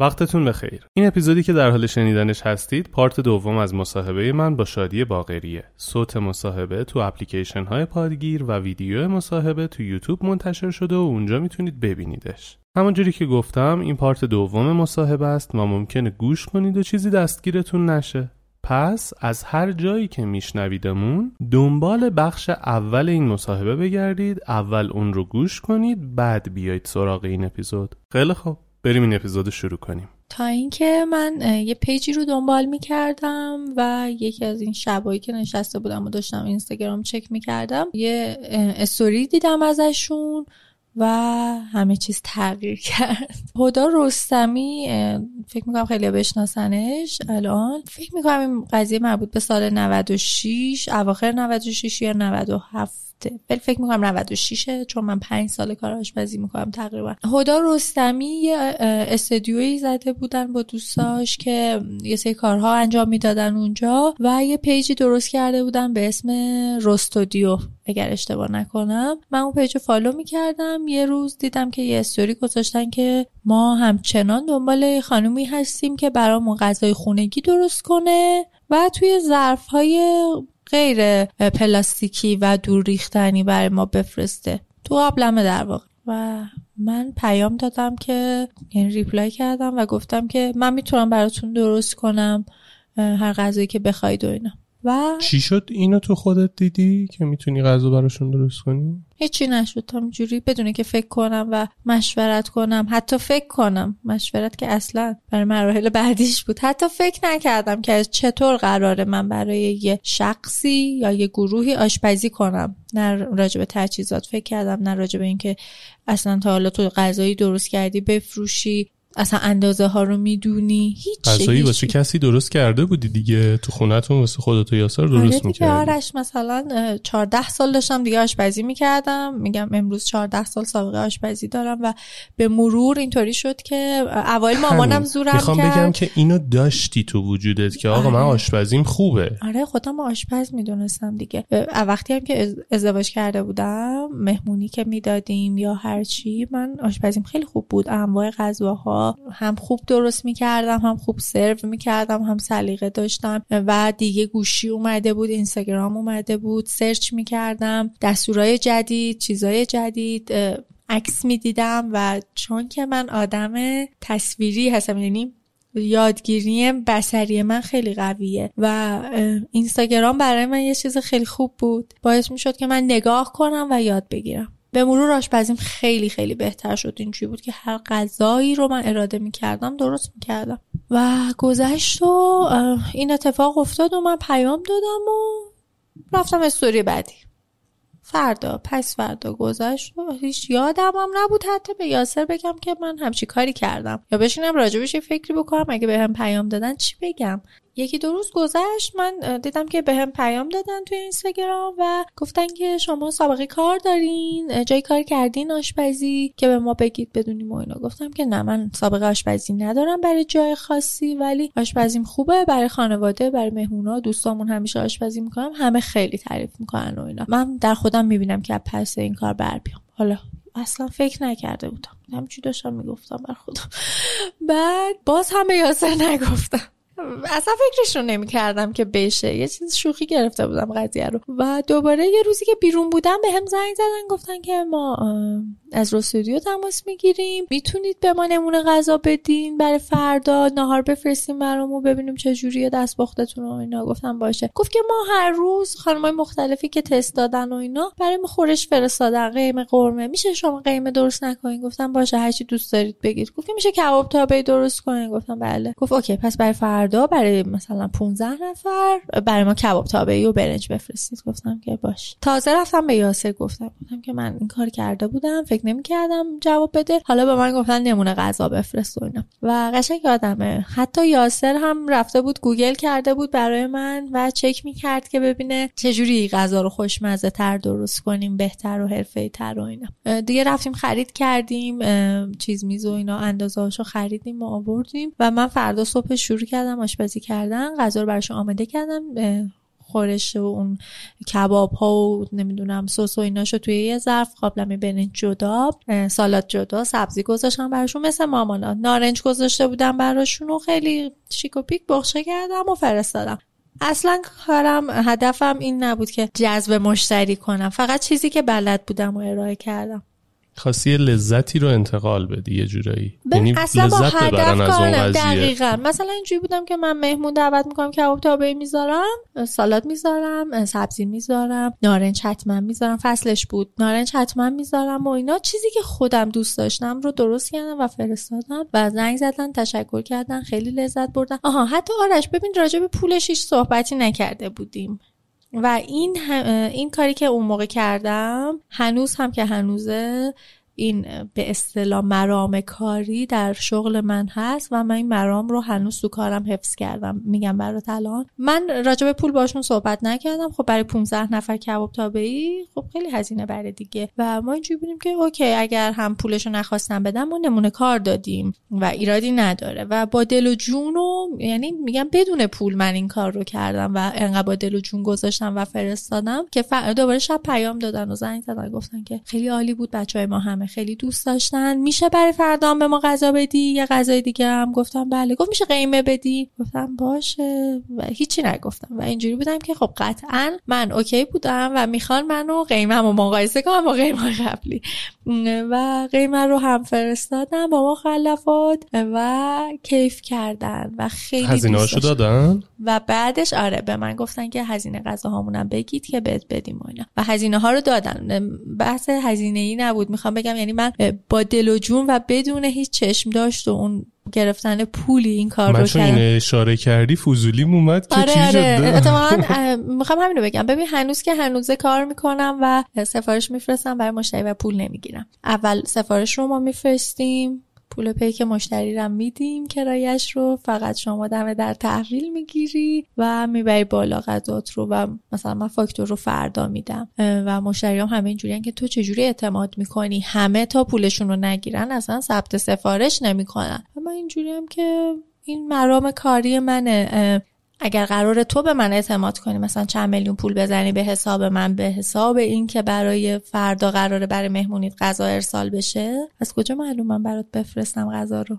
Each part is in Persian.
وقتتون بخیر. این اپیزودی که در حال شنیدنش هستید پارت دوم از مصاحبه من با شادی باقریه. صوت مصاحبه تو اپلیکیشن های پادگیر و ویدیو مصاحبه تو یوتیوب منتشر شده و اونجا می‌تونید ببینیدش. همونجوری که گفتم این پارت دوم مصاحبه است و ممکنه گوش کنید و چیزی دستگیرتون نشه. پس از هر جایی که میشنویدمون دنبال بخش اول این مصاحبه بگردید اول اون رو گوش کنید بعد بیایید سراغ این اپیزود خیلی خوب بریم این اپیزود شروع کنیم. تا اینکه من یه پیجی رو دنبال می‌کردم و یکی از این شبایی که نشسته بودم و داشتم اینستاگرام چک می‌کردم یه استوری دیدم ازشون و همه چیز تغییر کرد. هدا رستمی فکر می‌کنم خیلی بشناسنش الان. فکر می‌کنم این قضیه مربوط به سال 96 اواخر 96 یا 97 ولی فکر می‌کنم 96 چون من پنج سال کار آشپزی می‌کنم تقریبا. هدا رستمی یه استودیویی زده بودن با دوستاش که یه سری کارها انجام می‌دادن اونجا و یه page ی درست کرده بودن به اسم رستودیو اگر اشتباه نکنم. من اون page follow می‌کردم. یه روز دیدم که یه استوری گذاشتن که ما همچنان دنبال خانومی هستیم که برامون غذای خونگی درست کنه و توی ظرف های غیر پلاستیکی و دور ریختنی برای ما بفرسته. تو قبلمه در واقع. و من پیام دادم که یعنی ریپلای کردم و گفتم که من می‌تونم براتون درست کنم هر غذایی که بخواید و اینا. و چی شد اینو تو خودت دیدی که می‌تونی غذا براشون درست کنی؟ هیچی نشد. همجوری بدونه که فکر کنم و مشورت کنم. حتی فکر کنم. مشورت که اصلا برای مراحل بعدیش بود. حتی فکر نکردم که چطور قراره من برای یه شخصی یا یه گروهی آشپزی کنم. نه راجع به تجهیزات فکر کردم نه راجع به اینکه اصلا تا حالا تو غذایی درست کردی بفروشی. اصلا اندازه ها رو می‌دونی؟ هیچ غذایی واسه کسی درست کرده بودی دیگه؟ تو خونتون واسه خودت و یاسر درست آره می‌کردی؟ آرش مثلا 14 سال داشتم دیگه آشپزی می‌کردم. میگم امروز 14 سال سابقه آشپزی دارم و به مرور اینطوری شد که اوایل مامانم زورم می‌خوام کرد. بگم که اینو داشتی تو وجودت که آقا من آره. آشپزیم خوبه. آره خودم آشپز می‌دونستم دیگه. وقتی هم که از- ازدواج کرده بودم مهمونی که می‌دادیم یا هر چی من آشپزیم خیلی خوب بود. انواع غذاها هم خوب درست می‌کردم هم خوب سرو می‌کردم هم سلیقه داشتم و دیگه گوشی اومده بود اینستاگرام اومده بود سرچ می‌کردم دستورای جدید چیزای جدید عکس می‌دیدم و چون که من آدم تصویری هستم یعنی یادگیری بسری من خیلی قویه و اینستاگرام برای من یه چیز خیلی خوب بود. باعث می شد که من نگاه کنم و یاد بگیرم. به مرور آشپزیم خیلی خیلی بهتر شد. اینجوری بود که هر غذایی رو من اراده می کردم درست می کردم و گذشت و این اتفاق افتاد و من پیام دادم و رفتم استوری بعدی. فردا پس فردا گذشت و هیچ یادم هم نبود حتی به یاسر بگم که من همچی کاری کردم. یا بشینم راجبش یه فکری بکنم اگه به هم پیام دادن چی بگم؟ یکی دو روز گذشت من دیدم که به هم پیام دادن توی اینستاگرام و گفتن که شما سابقه کار دارین جای کار کردین آشپزی که به ما بگید بدونیم و اینا. گفتم که نه من سابقه آشپزی ندارم برای جای خاصی ولی آشپزیم خوبه برای خانواده برای مهمونا دوستامون همیشه آشپزی می‌کنم همه خیلی تعریف می‌کنن و اینا. من در خودم می‌بینم که پس این کار بر بیام. حالا اصلا فکر نکرده بودم. همچی داشتم می‌گفتم بر خودم. بعد باز هم به یاسر نگفتم. اصلا فکرش رو نمی کردم که بشه. یه چیز شوخی گرفته بودم قضیه رو. و دوباره یه روزی که بیرون بودم به هم زنگ زدن گفتن که ما از رستودیو تماس می‌گیریم. می‌تونید به ما نمونه غذا بدین. برای فردا نهار بفرستیم برامون. ببینیم چه جوریه. دستپختتون و اینا. گفتم باشه. گفت که ما هر روز خانمای مختلفی که تست دادن و اینا برای خورش فرستادن. قیمه قرمه. میشه شما قیمه درست نکنین؟ گفتم باشه. هرچی دوست دارید بگید. گفت میشه کباب تابه درست کنین. گفتم بله. گفت اوکی. پس برای فردا برای مثلا 15 نفر برای ما کباب تابه و برنج بفرستید. گفتم که باش. تازه رفتم به یاسر. گفتم گفتم که من این کار کرده بودم. فکر نمی‌کردم جواب بده. حالا به من گفتن نمونه غذا بفرست و اینا. و قشنگ یادمه. حتی یاسر هم رفته بود گوگل کرده بود برای من و چک می‌کرد که ببینه چجوری غذا رو خوشمزه تر درست کنیم بهتر و حرفه تر و اینا. دیگه رفتیم خرید کردیم چیز میز و اینا اندازه خریدیم و آوردیم. و من فردا صبح شروع کردم آشپزی کردن غذا رو براش آماده کردم خورش و اون کباب ها و نمی‌دونم سس و ایناشو توی یه ظرف قابلمه برنج جدا سالاد جدا سبزی گذاشتم براشون مثل مامانا. نارنج گذاشته بودم براشون و خیلی شیک و پیک بخشه کردم و فرستادم. اصلا کارم هدفم این نبود که جذب مشتری کنم. فقط چیزی که بلد بودم و ارائه کردم. خاصی لذتی رو انتقال بدی یه جورایی. یعنی اصلا با هدف کار دقیقا. مثلا اینجوری بودم که من مهمون دعوت می‌کنم کباب تابعی می‌ذارم سالاد می‌ذارم سبزی می‌ذارم نارنج حتما می‌ذارم فصلش بود نارنج حتما می‌ذارم و اینا. چیزی که خودم دوست داشتم رو درست کردم و فرستادم و زنگ زدن تشکر کردن خیلی لذت بردن. آها حتی آرش ببین راجع به پولش هیچ صحبتی نکرده بودیم. و این این کاری که اون موقع کردم هنوز هم که هنوزه این به اصطلاح مرام کاری در شغل من هست و من این مرام رو هنوز تو کارم حفظ کردم. میگم برات الان. من راجع به پول باشون صحبت نکردم. خب برای 15 نفر کباب تابعی خب خیلی هزینه بره دیگه. و ما اینجوری بودیم که اوکی اگر هم پولشو نخواستم بدم ما نمونه کار دادیم و ایرادی نداره. و با دل و جون و یعنی میگم بدون پول من این کار رو کردم و انقدر با دل و جون گذاشتم و فرستادم که دوباره شب پیام دادن و زنگ زدن گفتن که خیلی عالی بود بچهای ما همه خیلی دوست داشتن. میشه برای فردا به ما غذا بدی؟ یه غذای دیگه هم گفتم بله. گفت میشه قیمه بدی؟ گفتم باشه. و هیچی نگفتم. و اینجوری بودم که خب قطعا من اوکی بودم و می‌خوان منو قیمه رو مقایسه کنم با قیمه قبلی. و قیمه رو هم فرستادم با ما خلفات و کیف کردن و خیلی هزینه دادن؟ و بعدش آره به من گفتن که هزینه غذاهامونم بگید که بهت بدیم و اینا. و هزینه ها رو دادن. بحث هزینه ای نبود. می‌خوام بگم یعنی من با دل و جون و بدون هیچ چشم داشت و اون گرفتن پولی این کار رو کردم. این اشاره کردی فوزولی اومد. که آره آره. می‌خوام همین رو بگم. ببین هنوز که هنوزه کار می‌کنم و سفارش میفرستم برای مشتری و پول نمی‌گیرم. اول سفارش رو ما میفرستیم. پول پیک مشتری رو میدیم کرایش رو. فقط شما دم در تحویل می‌گیری و می‌بری بالا غذات رو و مثلا من فاکتور رو فردا میدم. و مشتری هم همه اینجوریان که تو چجوری اعتماد می‌کنی؟ همه تا پولشون رو نگیرن اصلا ثبت سفارش نمی‌کنن. و من هم که این مرام کاری منه. اگر قرار تو به من اعتماد کنی مثلا چند میلیون پول بزنی به حساب من به حساب این که برای فردا قراره برای مهمونیت غذا ارسال بشه از کجا معلوم من برات بفرستم غذا رو؟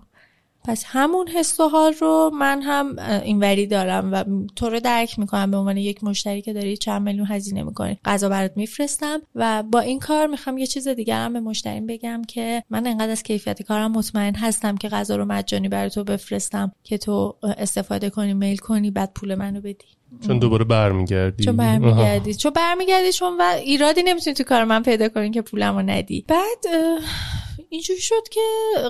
پس همون حس و حال رو من هم اینوری دارم و تو رو درک می‌کنم به عنوان یک مشتری که داری چند میلیون هزینه می‌کنی. غذا برات میفرستم و با این کار می‌خوام یه چیز دیگر هم به مشتریم بگم که من انقدر از کیفیت کارم مطمئن هستم که غذا رو مجانی برای تو بفرستم که تو استفاده کنی میل کنی بعد پول منو بدی. چون دوباره برمیگردی. چون برمیگردی. چون برمیگردی چون و ایرادی نمی‌تونی تو کار من پیدا کنی که پولمو ندی. بعد اینجوری شد که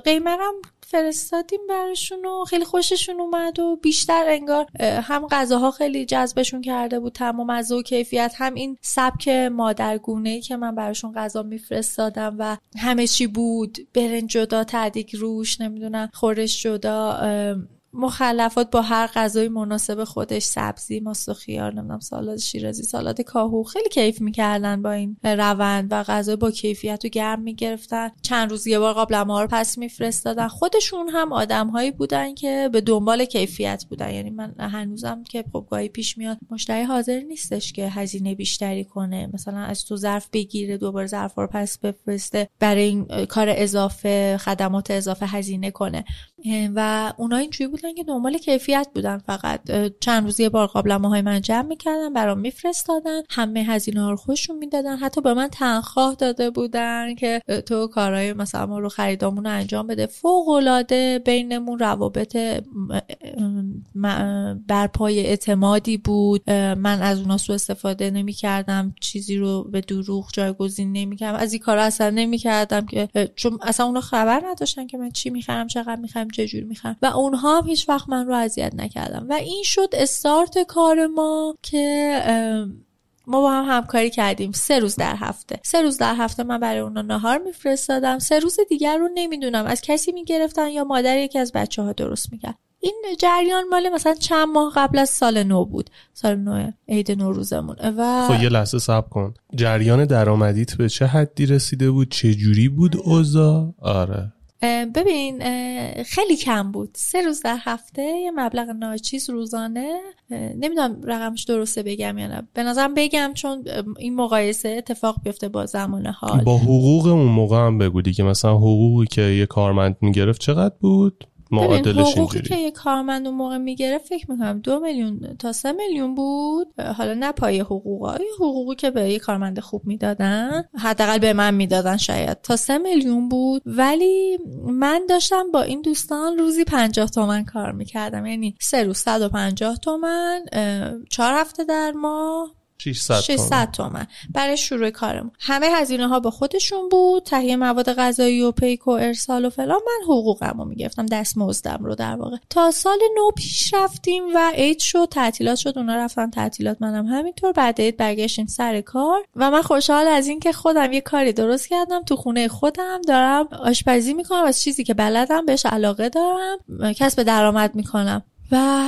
قیمرم فرستادیم براشون و خیلی خوششون اومد و بیشتر انگار هم غذاها خیلی جذبشون کرده بود تمام از و کیفیت هم این سبک مادرگونه ای که من براشون غذا میفرستادم و همه چی بود برنج جدا تعدیق روش نمی‌دونم خورش جدا مخلفات با هر غذای مناسب خودش سبزی ماست و خیار نمی‌دونم سالاد شیرازی سالاد کاهو خیلی کیف می‌کردن با این روند و غذای با کیفیت و گرم می‌گرفتن. چند روز یه بار قابل رو پس میفرستادن. خودشون هم آدم هایی بودن که به دنبال کیفیت بودن. یعنی من هنوزم که خب گاهی پیش میاد مشتری حاضر نیستش که هزینه بیشتری کنه. مثلا از تو ظرف بگیره دوباره ظرف رو پس بفرسته برای این کار اضافه خدمات اضافه هزینه کنه. و اونا اینجوری بودن که دنبال کیفیت بودن فقط. چند روز یه بار قابل های من جمع می‌کردن برام میفرستادن همه هزینه رو خوششون می‌دادن. حتی به من تنخواه داده بودن که تو کارهای مثلا ما رو خریدامون رو انجام بده. فوق العاده بینمون روابط برپای اعتمادی بود. من از اونا سو استفاده نمی‌کردم چیزی رو به دروغ جایگزین نمی‌کردم. از این کارا اصلا نمی‌کردم که چون اصلا اونا خبر نداشتن که من چی می‌خرم چقدر می‌خرم چجور می‌خرم. و اونها هم هیچ وقت من رو اذیت نکردم و این شد استارت کار ما که ما با هم همکاری کردیم. سه روز در هفته. سه روز در هفته من برای اونا نهار میفرستادم. سه روز دیگر رو نمی‌دونم. از کسی می‌گرفتن یا مادر یکی از بچه ها درست می‌کرد. این جریان مال مثلا چند ماه قبل از سال نو بود. سال نو عید نوروزمون و خب یه لحظه صبر کن. جریان درآمدیت به چه حدی رسیده بود؟ چه جوری بود اوضاع؟ آره. ببین خیلی کم بود. سه روز در هفته یه مبلغ ناچیز روزانه نمی‌دونم رقمش درسته بگم یا نه. به نظرم بگم چون این مقایسه اتفاق بیفته با زمان حال. با حقوق اون موقع هم بگو دیگه. مثلا حقوقی که یه کارمند می‌گرفت چقدر بود؟ معادلش حقوقی که یه کارمند اون موقع می‌گرفت فکر می‌کنم دو میلیون تا سه میلیون بود. حالا نه پای حقوق حقوقی که به یه کارمند خوب می‌دادن حداقل به من می‌دادن شاید. تا سه میلیون بود. ولی من داشتم با این دوستان روزی پنجاه تومن کار می‌کردم. یعنی سه روز صد و پنجاه تومن چهار هفته در ماه. 600 تومن. برای شروع کارمون. همه هزینه ها با خودشون بود. تهیه مواد غذایی و پیک و ارسال و فلان. من حقوقم رو می‌گرفتم. دست مزدم رو در واقع. تا سال نو پیش رفتیم و عید شد. تعطیلات شد. اونا رفتن تعطیلات منم همینطور. بعد عید برگشتیم سر کار. و من خوشحال از اینکه خودم یه کاری درست کردم. تو خونه خودم دارم آشپزی می‌کنم. از چیزی که بلدم بهش علاقه دارم. کسب درآمد می‌کنم. و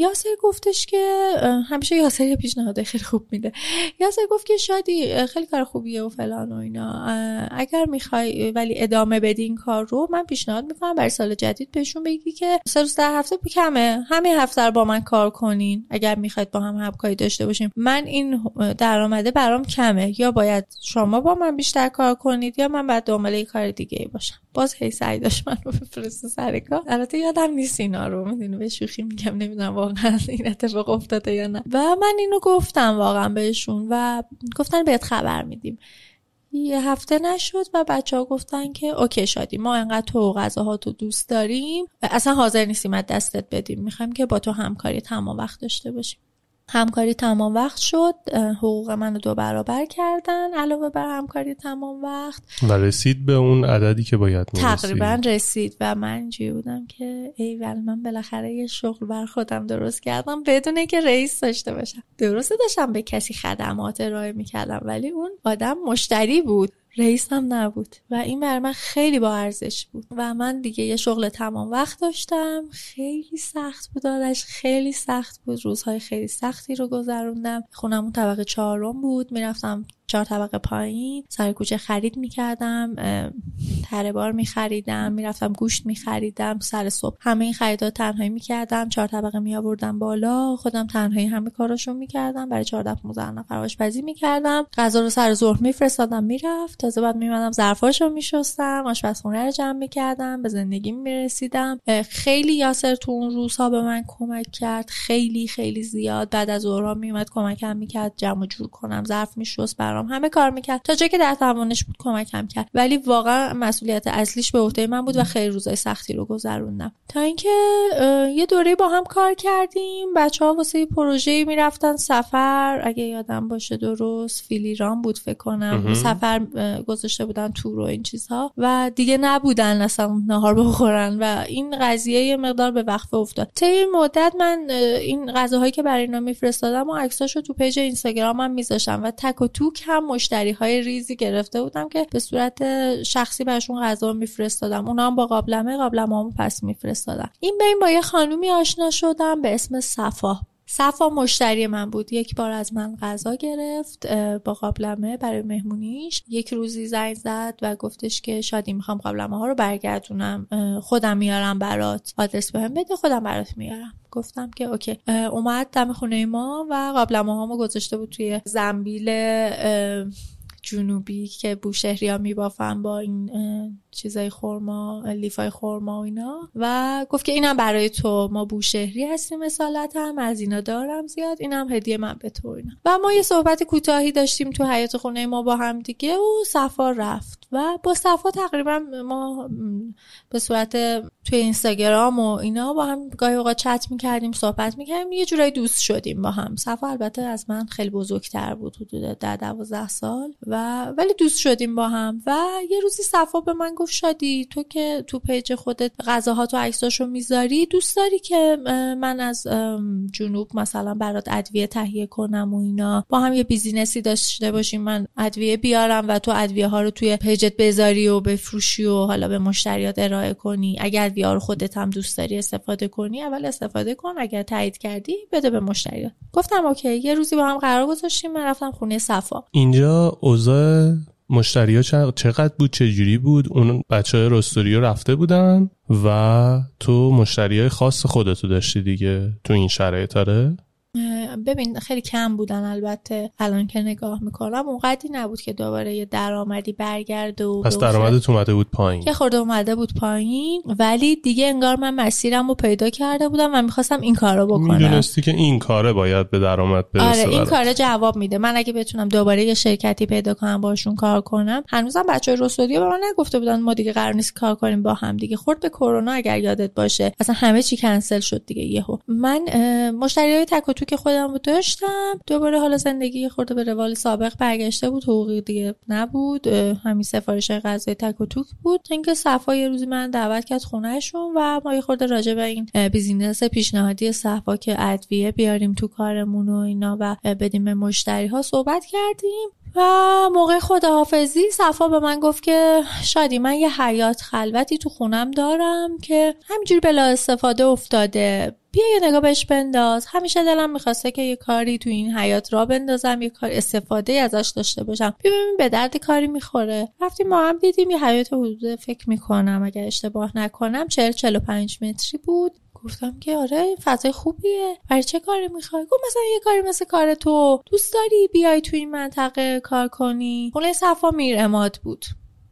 یاسر گفتش که همیشه یاسر یه پیشنهاد خیلی خوب میده. یاسر گفت که شادی خیلی کار خوبیه و فلان و اینا. اگر می‌خوای ولی ادامه بدی این کار رو من پیشنهاد می‌کنم برای سال جدید بهشون بگی که سه روز در هفته کمه. همین هفته رو با من کار کنین. اگر می‌خواید با هم همکاری داشته باشیم من این درآمده برام کمه. یا باید شما با من بیشتر کار کنید یا من بعد دنبال کار دیگه ای باشم. باز هی سعی داشت من رو بفرسته سر کار. البته یادم نیست اینا رو. می‌دونی به شوخی میگم نمی‌دونم واقعا این اتفاق افتاده یا نه. و من اینو گفتم واقعا بهشون و گفتن بهت خبر میدیم. یه هفته نشد و بچه ها گفتن که اوکی شادی ما انقدر تو غذاها تو دوست داریم. اصلا حاضر نیستیم از دستت بدیم. می‌خوایم که با تو همکاری تمام وقت داشته باشیم. همکاری تمام وقت شد حقوق من رو دو برابر کردن علاوه بر همکاری تمام وقت. و رسید به اون عددی که باید می‌رسید. تقریبا رسید و من اینجوری بودم که ای ولی من بالاخره یه شغل بر خودم درست کردم بدون که رئیس داشته باشم. درسته داشتم به کسی خدمات ارائه می‌کردم ولی اون آدم مشتری بود. رئیسم نبود و این برای من خیلی با ارزش بود و من دیگه یه شغل تمام وقت داشتم. خیلی سخت بود آرش خیلی سخت بود. روزهای خیلی سختی رو گذروندم. خونمون طبقه چهارم بود. می‌رفتم چهار طبقه پایین سر کوچه خرید می‌کردم تره بار میخریدم می‌رفتم گوشت میخریدم سر صبح همه این خریدات تنهایی می‌کردم چهار طبقه میآوردم بالا خودم تنهایی همه کاراشون می‌کردم برای 14 15 نفر آشپزی می‌کردم. غذا رو سر ظهر میفرستادم می‌رفت. تازه بعد میمدم ظرفاشو میشستم آشپزخونه رو جمع می‌کردم به زندگی می‌رسیدم. خیلی یاسر تو اون روزها به من کمک کرد خیلی خیلی زیاد. بعد از ظهرها میومد کمکم می‌کرد جمع جور کنم ظرف میشست برام برام همه کار می‌کرد. تا جایی که در توانش بود کمکم کرد. ولی واقعا مسئولیت اصلیش به عهده من بود و خیلی روزای سختی رو گذروندم. تا اینکه یه دوره با هم کار کردیم. بچه ها واسه پروژه می‌رفتن سفر. اگه یادم باشه درست فیلیران بود فکر کنم. سفر گذاشته بودن تور و این چیزها. و دیگه نبودن اصلا نهار بخورن. و این قضیه یه مقدار به وقفه افتاد. طی مدت من این غذاهایی که برای اینا میفرستادم و عکساشو تو پیج اینستاگرامم میذاشتم و تک و توک هم مشتری های ریزی گرفته بودم که به صورت شخصی براشون غذا میفرستادم. اونا هم با قابلمه قابلمه پس میفرستادم این بین با یه خانومی آشنا شدم به اسم صفا. صفا مشتری من بود. یک بار از من غذا گرفت با قابلمه برای مهمونیش. یک روزی زنگ زد و گفتش که شادی می‌خوام قابلمه ها رو برگردونم. خودم میارم برات آدرس بهم بده خودم برات میارم. گفتم که اوکی. اومد دم خونه ما و قابلمه هامو گذاشته بود توی زنبیل جنوبی که بوشهری ها میبافن با این چیزای خورما لیفای خورما و اینا. و گفت که اینم برای تو. ما بوشهری هستیم مثالت هم از اینا دارم زیاد اینم هدیه من به تو اینا. و ما یه صحبت کوتاهی داشتیم تو حیات خونه ما با هم دیگه و صفا رفت. و با صفا تقریبا ما به صورت توی اینستاگرام و اینا با هم گاهی اوقات چت می‌کردیم صحبت می‌کردیم. یه جورایی دوست شدیم با هم. صفا البته از من خیلی بزرگتر بود حدود ده دوازده سال. و ولی دوست شدیم با هم. و یه روزی صفا به من گفت شادی تو که تو page خودت غذاها تو عکساشو می‌ذاری دوست داری که من از جنوب مثلا برات ادویه تهیه کنم و اینا. با هم یه business ی داشته باشیم من ادویه بیارم و تو ادویه ها رو توی page ت بذاری و بفروشی و حالا به مشتریات ارائه کنی. اگر ادویه خودت هم دوست داری استفاده کنی اول استفاده کن اگر تایید کردی بده به مشتریات. گفتم okay یه روزی با هم قرار گذاشتیم من رفتم خونه صفا. اینجا اوضاع مشتری ها چقدر بود چجوری بود اون بچه های رستوریو رفته بودن و تو مشتری های خاص خودتو داشتی دیگه تو این شرایط آره ببین خیلی کم بودن البته الان که نگاه می‌کنم. اونقدی نبود که دوباره یه درآمدی برگرده و پس درآمدت اومده بود پایین. که خورده اومده بود پایین ولی دیگه انگار من مسیرم رو پیدا کرده بودم و می‌خواستم این کارو بکنم. می‌دونستی که این کاره باید به درآمد برسه آره این کاره جواب میده. من اگه بتونم دوباره یه شرکتی پیدا کنم باشون کار کنم هنوزم بچه رسودی به من نگفته بودن ما دیگه قرار نیست کار کنیم با هم دیگه. خورد به کرونا اگر یادت باشه. اصلا همه چی کنسل شد دیگه یهو. من مشتری های تک تو که خودم بود داشتم. دوباره حالا زندگی خورده به روال سابق برگشته بود. حقوقی دیگه نبود. همین سفارش غذای تک و توک بود. اینکه صفا یه روزی من دعوت کرد خونهشون و ما یه خورده راجع به این بیزینس پیشنهادی صفا که ادویه بیاریم تو کارمون و اینا و بدیم به مشتری ها صحبت کردیم. و موقع خداحافظی صفا به من گفت که شادی من یه حیات خلوتی تو خونم دارم که همینجوری بلا استفاده افتاده. بیا یه نگاه بهش بنداز. همیشه دلم می‌خواسته که یه کاری تو این حیات را بندازم یه کار استفاده ازش داشته باشم. ببینیم به درد کاری می‌خوره. رفتیم ما هم دیدیم یه حیات حدود فکر می‌کنم اگر اشتباه نکنم 40 45 متری بود. گفتم که آره فضای خوبیه. برای چه کاری می‌خوای؟ گفت مثلا یه کاری مثل کار تو دوست داری بیای تو این منطقه کار کنی؟ خونه صفا میر اماد بود.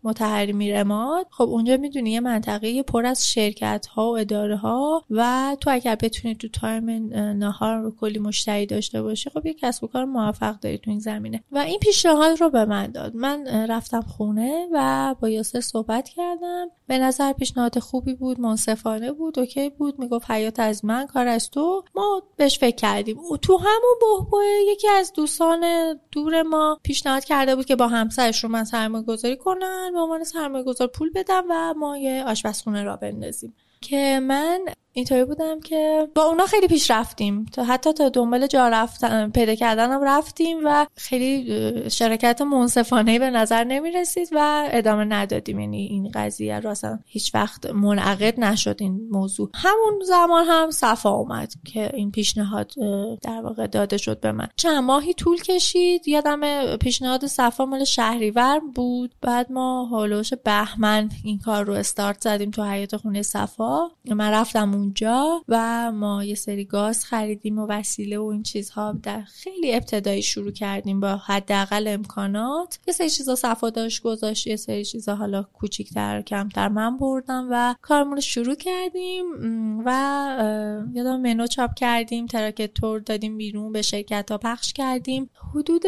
مطهری میرداماد خب اونجا می‌دونی یه منطقه پر از شرکت ها و اداره ها و تو اگر بتونی تو time نهار رو کلی مشتری داشته باشی خب یه کسب و کار موفق داری تو این زمینه. و این پیشنهاد رو به من داد. من رفتم خونه و با یاسر صحبت کردم. به نظر پیشنهاد خوبی بود منصفانه بود okay بود. می‌گفت حیاط از من کار از تو. ما بهش فکر کردیم. و تو همون بحبوحه یکی از دوستان دور ما پیشنهاد کرده بود که با همسرش رو من سرمایه گذاری کنن. به عنوان سرمایه گذار پول بدم و ما یه آشپزخونه راه بندازیم. که من اینطوری بودم که با اونا خیلی پیش رفتیم. تا حتی تا دنبال جا رفتن پیدا کردنم رفتیم و خیلی شرکت منصفانه به نظر نمی رسید و ادامه ندادیم. یعنی این قضیه رو اصلا هیچ وقت منعقد نشد این موضوع. همون زمان هم صفا اومد که این پیشنهاد در واقع داده شد به من. چند ماهی طول کشید. یادم پیشنهاد صفا مال شهریور بود. بعد ما هولوش بهمن این کار رو استارت زدیم تو حیات خونه صفا. من رفتم اونجا و ما یه سری گاز خریدیم و وسیله و این چیزها در خیلی ابتدایی شروع کردیم با حداقل امکانات. یه سری چیزا صفا داشت گذاشت یه سری چیزا حالا کوچیکتر کمتر من بردم و کارمون رو شروع کردیم. و یادم منو چاپ کردیم تور دادیم بیرون به شرکت ها پخش کردیم. حدود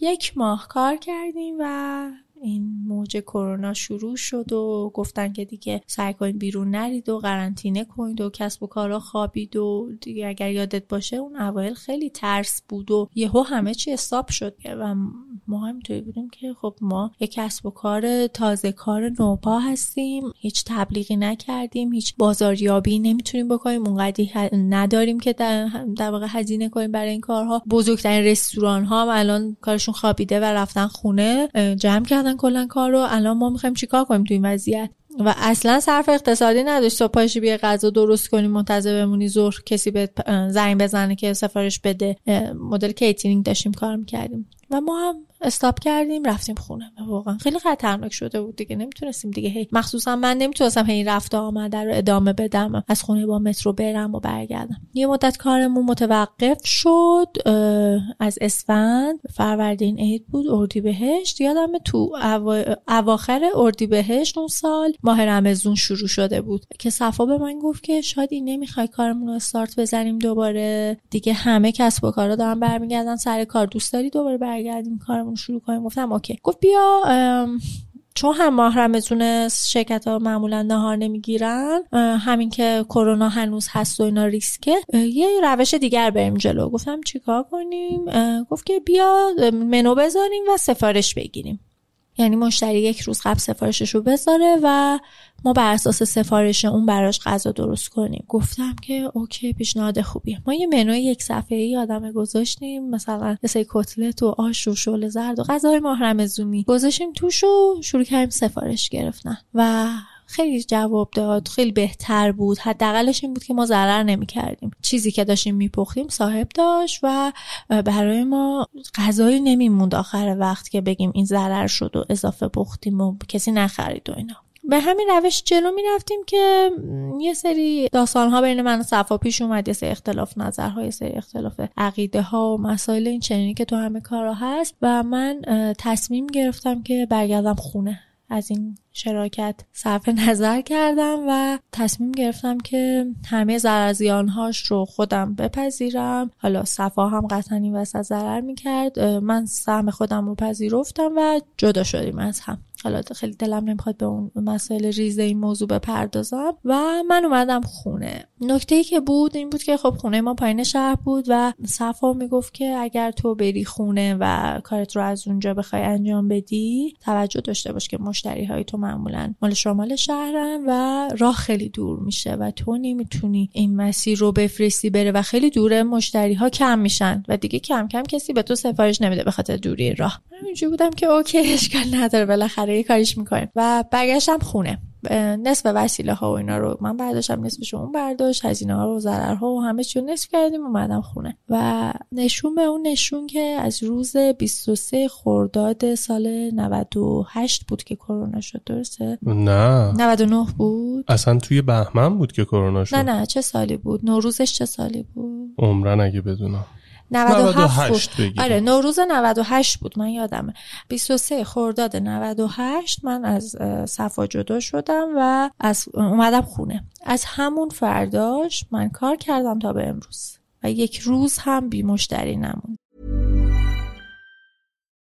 یک ماه کار کردیم و این موج کرونا شروع شد و گفتن که دیگه سعی کنید بیرون نرید و قرنطینه کنید و کسب و کارا خوابید و دیگه اگر یادت باشه اون اوایل خیلی ترس بود و یهو همه چی حساب شد. و ما هم توی بودیم که خب ما یک کسب و کار تازه کار نوپا هستیم. هیچ تبلیغی نکردیم هیچ بازاریابی نمی‌تونیم بکنیم. اونقدی نداریم که در واقع هزینه کنیم برای این کارها. بزرگترین رستوران ها هم الان کارشون خوابیده و رفتن خونه جمع کردن کلا کار رو. الان ما می‌خوایم چیکار کنیم تو این وضعیت؟ و اصلا صرف اقتصادی نداشت. تو پاشی بیا غذا درست کنی منتظر بمونی ظهر کسی به زنگ بزنه که سفارش بده. مدل کیترینگ داشتیم کار می‌کردیم. و ما هم stop کردیم رفتیم خونه. واقعا خیلی خطرناک شده بود دیگه. نمی‌تونستیم دیگه هی مخصوصا من نمی‌تونستم هی رفت آمد رو ادامه بدم. از خونه با مترو برم و برگردم. یه مدت کارمون متوقف شد. از اسفند. فروردین عید بود اردیبهشت یادمه تو اواخر اردیبهشت اون سال ماه رمزون شروع شده بود. که صفا به من گفت که شادی نمی‌خوای کارمون رو استارت بزنیم دوباره. دیگه همه کسب و کارا دارن برمیگردن سر کار دوست داری دوباره برگردیم کارمون شروع کنیم. گفتم okay. گفت بیا چون هم ماه رمزون شرکت ها معمولا نهار نمی‌گیرن همین که کرونا هنوز هست و اینا ریسکه یه روش دیگر بریم جلو. گفتم چیکار کنیم؟ گفت که بیا منو بذاریم و سفارش بگیریم. یعنی مشتری یک روز قبل سفارشش رو بذاره و ما بر اساس سفارش اون براش غذا درست کنیم. گفتم که اوکی پیشنهاد خوبیه. ما یه منوی یک صفحه ای آدم گذاشتیم مثلا مثل کتلت و آش و شل زرد و غذای ماه رمزونی گذاشتیم توش و شروع کردیم سفارش گرفتن و خیلی جواب داد خیلی بهتر بود. حداقلش این بود که ما ضرر نمی کردیم چیزی که داشتیم میپختیم صاحب داشت و برای ما غذایی نمیموند آخر وقت که بگیم این ضرر شد و اضافه پختیم و کسی نخرید و اینا. به همین روش جلو می رفتیم که یه سری داستان ها بین من و صفا پیش اومد یه سری اختلاف نظرها یه سری اختلاف عقیده ها و مسائل این چنینی که تو همه کارا هست و من تصمیم گرفتم که برگردم خونه. از این شراکت صرف نظر کردم و تصمیم گرفتم که همه زرزیانهاش رو خودم بپذیرم. حالا صفا هم قطعا این وسط ضرر می‌کرد. من سهم خودم رو پذیرفتم و جدا شدیم از هم. حالا خیلی دلم نمی‌خواد به اون مسائل ریزه این موضوع بپردازم و من اومدم خونه. نکته ای که بود این بود که خب خونه ما پایین شهر بود و صفا می‌گفت که اگر تو بری خونه و کارت رو از اونجا بخوای انجام بدی توجه داشته باش که مشتری های تو معمولا. مال شمال شهرن و راه خیلی دور میشه و تو نمی‌تونی این مسیر رو بفرستی بره و خیلی دوره مشتری ها کم میشن و دیگه کم کم کسی به تو سفارش نمیده به خاطر دوری راه. من بودم که اوکی اشکال نداره بالاخره یه کاریش می‌کنیم. و برگشتم خونه. نصف وسیله ها و اینا رو من برداشتم نصفش اون برداشت هزینه ها رو ضرر ها و همه چی نصف کردیم اومدم خونه. و نشون به اون نشون که از روز 23 خرداد سال 98 بود که کرونا شد درسته؟ نه. 99 بود. اصلا توی بهمن بود که کرونا شد؟ نه نه چه سالی بود؟ نوروزش چه سالی بود؟ عمرن اگه بدونم. 97 بود. آره نوروز 98 بود من یادمه. 23 خرداد 98 من از صفا جدا شدم و از اومدم خونه. از همون فرداش من کار کردم تا به امروز. و یک روز هم بی مشتری نموند.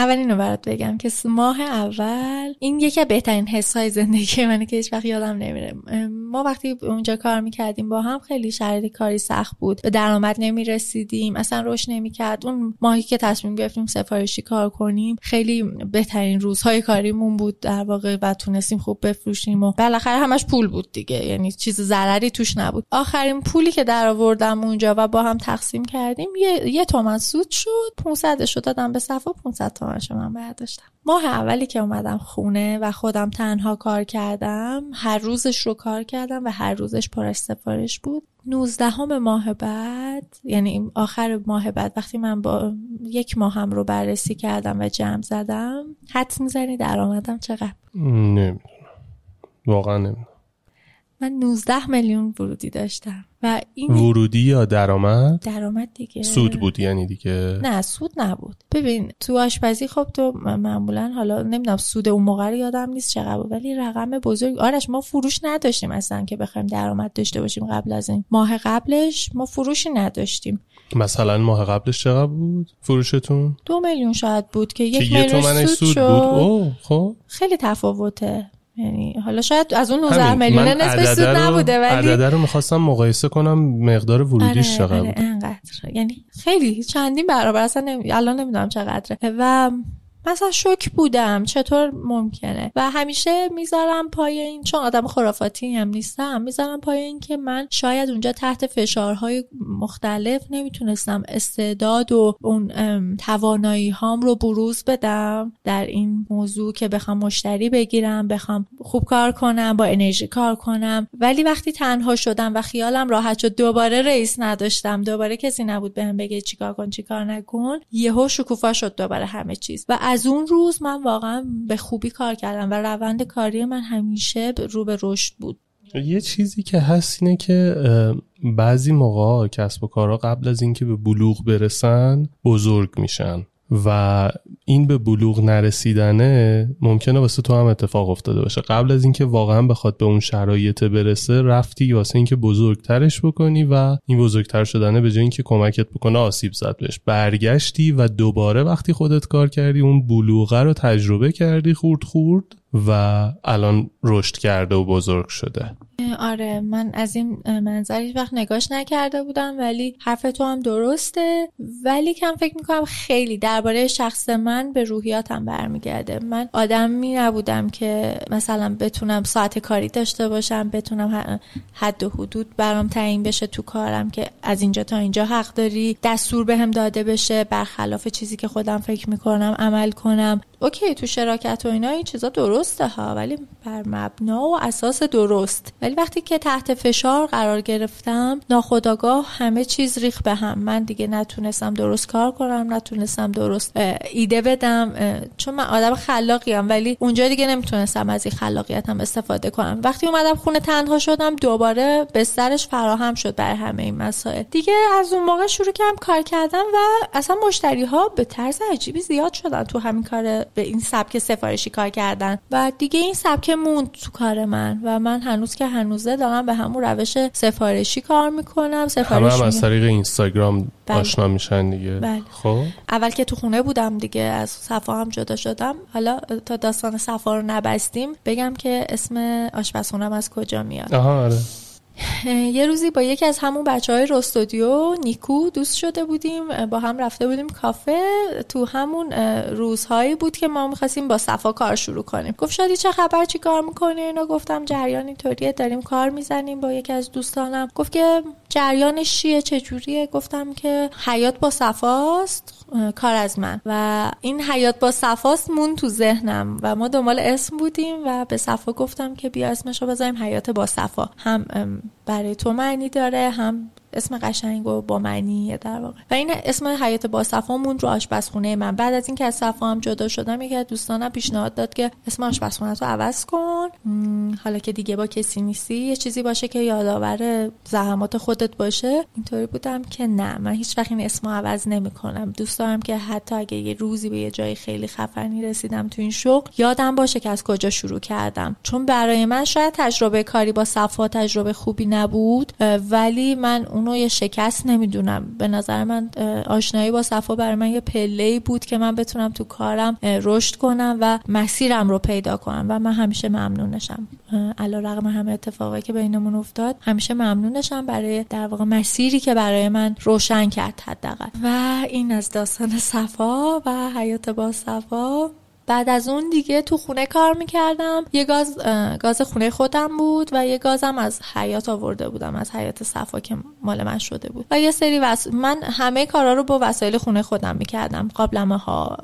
اول اینو برات بگم که ماه اول این یکی بهترین حس های زندگی منه که هیچ وقت یادم نمیره. ما وقتی اونجا کار می‌کردیم با هم خیلی شرایط کاری سخت بود. به درآمد نمی‌رسیدیم اصلا رشد نمی‌کرد. اون ماهی که تصمیم گرفتیم سفارشی کار کنیم خیلی بهترین روزهای کاریمون بود در واقع و تونستیم خوب بفروشیم و بالاخره همش پول بود دیگه. یعنی چیز ضرری توش نبود. آخرین پولی که در آوردم اونجا و با هم تقسیم کردیم یه, یه تومن سود شد. 500 شد دادم به صفا 500 تومنشو من برداشتم. ماه اولی که اومدم خونه و خودم تنها کار کردم هر روزش رو کار کردم و هر روزش پر سفارش بود. 19 ماه بعد یعنی آخر ماه بعد وقتی من با یک ماهم رو بررسی کردم و جمع زدم حد می‌زنی درآمدم چقدر؟ نمی‌دونم. واقعا نمی‌دونم. من 19 میلیون ورودی داشتم. و این ورودی یا درآمد؟ درآمد دیگه. سود بود یعنی دیگه؟ نه سود نبود. ببین تو آشپزی خب تو معمولا حالا نمی‌دونم سود اون موقع رو یادم نیست چقدر بود ولی رقم بزرگ. آرش ما فروش نداشتیم اصلا که بخوایم درآمد داشته باشیم قبل از این. ماه قبلش ما فروشی نداشتیم. مثلا ماه قبلش چقدر بود فروشتون؟ دو میلیون شاید بود که یک میلیون سود, سود شد. بود اوه خب. خیلی تفاوته. یعنی حالا شاید از اون 19 همین. میلیون نسبت سود نبوده ولی عدده رو می‌خواستم مقایسه کنم مقدار ورودیش آره، چقدر آره، بود انقدر یعنی خیلی چندین برابر اصلا نمی... الان نمی‌دونم چقدره و مثلا شوک بودم. چطور ممکنه؟ و همیشه می‌ذارم پای این چون آدم خرافاتی هم نیستم. می‌ذارم پای این که من شاید اونجا تحت فشارهای مختلف نمی‌تونستم استعداد و اون توانایی هام رو بروز بدم در این موضوع که بخوام مشتری بگیرم بخوام خوب کار کنم با انرژی کار کنم. ولی وقتی تنها شدم و خیالم راحت شد دوباره رئیس نداشتم. دوباره کسی نبود بهم بگه چیکار کن چیکار نکن یهو شکوفا شد دوباره همه چیز. و از اون روز من واقعا به خوبی کار کردم و روند کاری من همیشه رو به رشد بود. یه چیزی که هست اینه که بعضی موقع کسب و کارها قبل از اینکه به بلوغ برسن بزرگ میشن. و این به بلوغ نرسیدنه ممکنه واسه تو هم اتفاق افتاده باشه. قبل از اینکه واقعا بخواد به اون شرایط برسه رفتی واسه اینکه بزرگترش بکنی و این بزرگتر شدنه به جای اینکه کمکت بکنه آسیب زد بهش. برگشتی و دوباره وقتی خودت کار کردی اون بلوغه رو تجربه کردی خورد خورد و الان رشد کرده و بزرگ شده. آره من از این منظر هیچ وقت نگاش نکرده بودم ولی حرف تو هم درسته. ولی کم فکر می‌کنم خیلی درباره شخص من به روحیاتم برمیگرده. من آدمی نبودم که مثلا بتونم ساعت کاری داشته باشم بتونم حد و حدود برام تعیین بشه تو کارم که از اینجا تا اینجا حق داری دستور بهم داده بشه برخلاف چیزی که خودم فکر می‌کنم عمل کنم. اوکی تو شراکت و اینا این چیزا درسته ها ولی بر مبنا و اساس درست. ولی وقتی که تحت فشار قرار گرفتم ناخداگاه همه چیز ریخ به هم. من دیگه نتونستم درست کار کنم نتونستم درست ایده بدم چون من آدم خلاقیم ولی اونجا دیگه نمی‌تونستم از این خلاقیتم استفاده کنم. وقتی اومدم خونه تنها شدم دوباره بسترش فراهم شد برای همه این مسائل. دیگه از اون موقع شروع کردم کار کردم و اصلا مشتری ها به طرز عجیبی زیاد شدن تو همین کار به این سبک سفارشی کار کردن. و دیگه این سبک موند تو کار من و من هنوز که هنوزه دارم به همون روش سفارشی کار می‌کنم سفارش همه هم از طریق اینستاگرام بله. آشنا میشن دیگه. بله. خب؟ اول که تو خونه بودم دیگه از صفا هم جدا شدم. حالا تا داستان صفا رو نبستیم بگم که اسم آشپزخونم از کجا میاد. آها آره. یه روزی با یکی از همون بچه های رستودیو نیکو دوست شده بودیم با هم رفته بودیم کافه. تو همون روزهایی بود که ما می‌خواستیم با صفا کار شروع کنیم. گفت شادی چه خبر؟ چی کار می‌کنی؟ اینو گفتم جریان اینطوریه داریم کار می‌زنیم با یکی از دوستانم. گفت که جریانش چیه؟ چجوریه گفتم که حیات با صفاست کار از من. و این حیات با صفاست مون تو ذهنم و ما دنبال اسم بودیم و به صفا گفتم که بیا اسمشو بذاریم حیات با صفا. هم برای تو معنی داره هم اسم قشنگ و با معنی در واقع. و این اسم حیات با صفا مون رو آشپزخونه من. بعد از اینکه از صفا هم جدا شدم یکی از دوستانم پیشنهاد داد که اسم آشپزخونه رو عوض کن. حالا که دیگه با کسی نیستی یه چیزی باشه که یادآور زحمات خودت باشه. اینطوری بودم که نه من هیچ وقت این اسم عوض نمی‌کنم. دوست دارم که حتی اگه یه روزی به یه جای خیلی خفنی رسیدم تو این شغل یادم باشه که از کجا شروع کردم. چون برای من شاید تجربه کاری با صفا تجربه خوبی نبود ولی من اونو یه شکست نمی‌دونم. به نظر من آشنایی با صفا برای من یه پله بود که من بتونم تو کارم رشد کنم و مسیرم رو پیدا کنم و من همیشه ممنونشم علا رقم همه اتفاقی که بینمون افتاد همیشه ممنونشم برای در واقع مسیری که برای من روشن کرد حداقل. و این از داستان صفا و حیات با صفا. بعد از اون دیگه تو خونه کار می‌کردم. یه گاز گاز خونه خودم بود و یه گازم از حیات آورده بودم از حیات صفا که مال من شده بود. و یه سری وس... من همه کارا رو با وسایل خونه خودم می‌کردم. قابلمه ها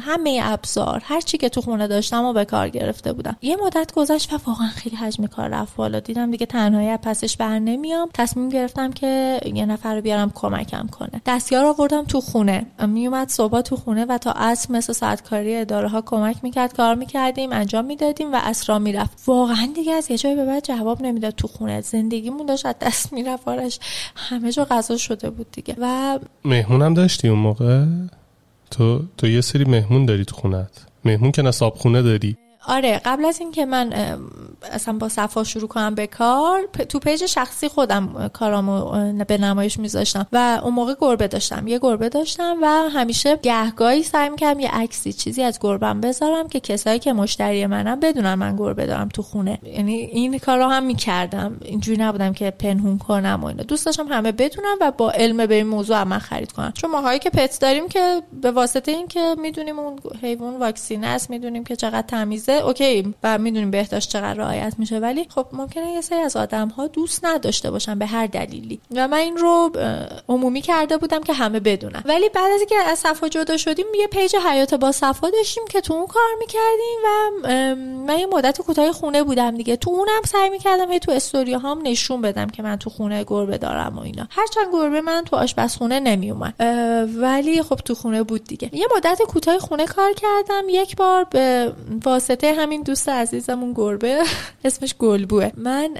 همه ابزار هر چی که تو خونه داشتم و به کار گرفته بودم. یه مدت گذشت و واقعا خیلی حجم کار رفت بالا. دیدم دیگه تنهایی پسش بر نمیام. تصمیم گرفتم که یه نفر رو بیارم کمکم کنه. دستیار آوردم تو خونه. میومد صبح تو خونه و تا عصر مثل ساعت کاری اداره ها کمک می‌کرد کار می‌کردیم انجام می‌دادیم و اسرا می‌رفت. واقعا دیگه از یه جایی به بعد جواب نمی‌داد تو خونه. زندگیمون داشت دست می‌رفت. آرش همه جا غذا شده بود دیگه. و مهمونم داشتی اون موقع؟ تو تو یه سری مهمون داری تو خونت. مهمون که نصاب خونه داری. آره قبل از اینکه من اصلا با صفا شروع کنم به کار تو پیج شخصی خودم کارامو به نمایش میذاشتم و اون موقع گربه داشتم. یه گربه داشتم و همیشه گهگاهی سعی می‌کردم یه عکسی چیزی از گربم بذارم که کسایی که مشتری منم بدونن من گربه دارم تو خونه. یعنی این کار رو هم می‌کردم. اینجوری نبودم که پنهون کنم و اینا. دوست داشتم همه بدونم و با علم به این موضوع من خرید کنم. چون ماهایی که pet داریم که به واسطه این که می‌دونیم اون حیوان واکسینه است می‌دونیم که چقدر تمیزه okay و می‌دونیم بهداشت چقدر رعایت میشه ولی خب ممکنه یه سری از آدم ها دوست نداشته باشن به هر دلیلی. و من این رو عمومی کرده بودم که همه بدونن. ولی بعد از اینکه از صفا جدا شدیم یه page حیاط با صفا داشتیم که تو اون کار می‌کردیم و من یه مدت کوتاه خونه بودم دیگه. تو اونم سعی می‌کردم هی تو استوری هام نشون بدم که من تو خونه گربه دارم و اینا. هرچند گربه من تو آشپزخونه نمیومد ولی خب تو خونه بود دیگه. یه مدت کوتاه خونه کار کردم. یک بار به واسطه همین دوست عزیزمون گربه اسمش گلبوه. من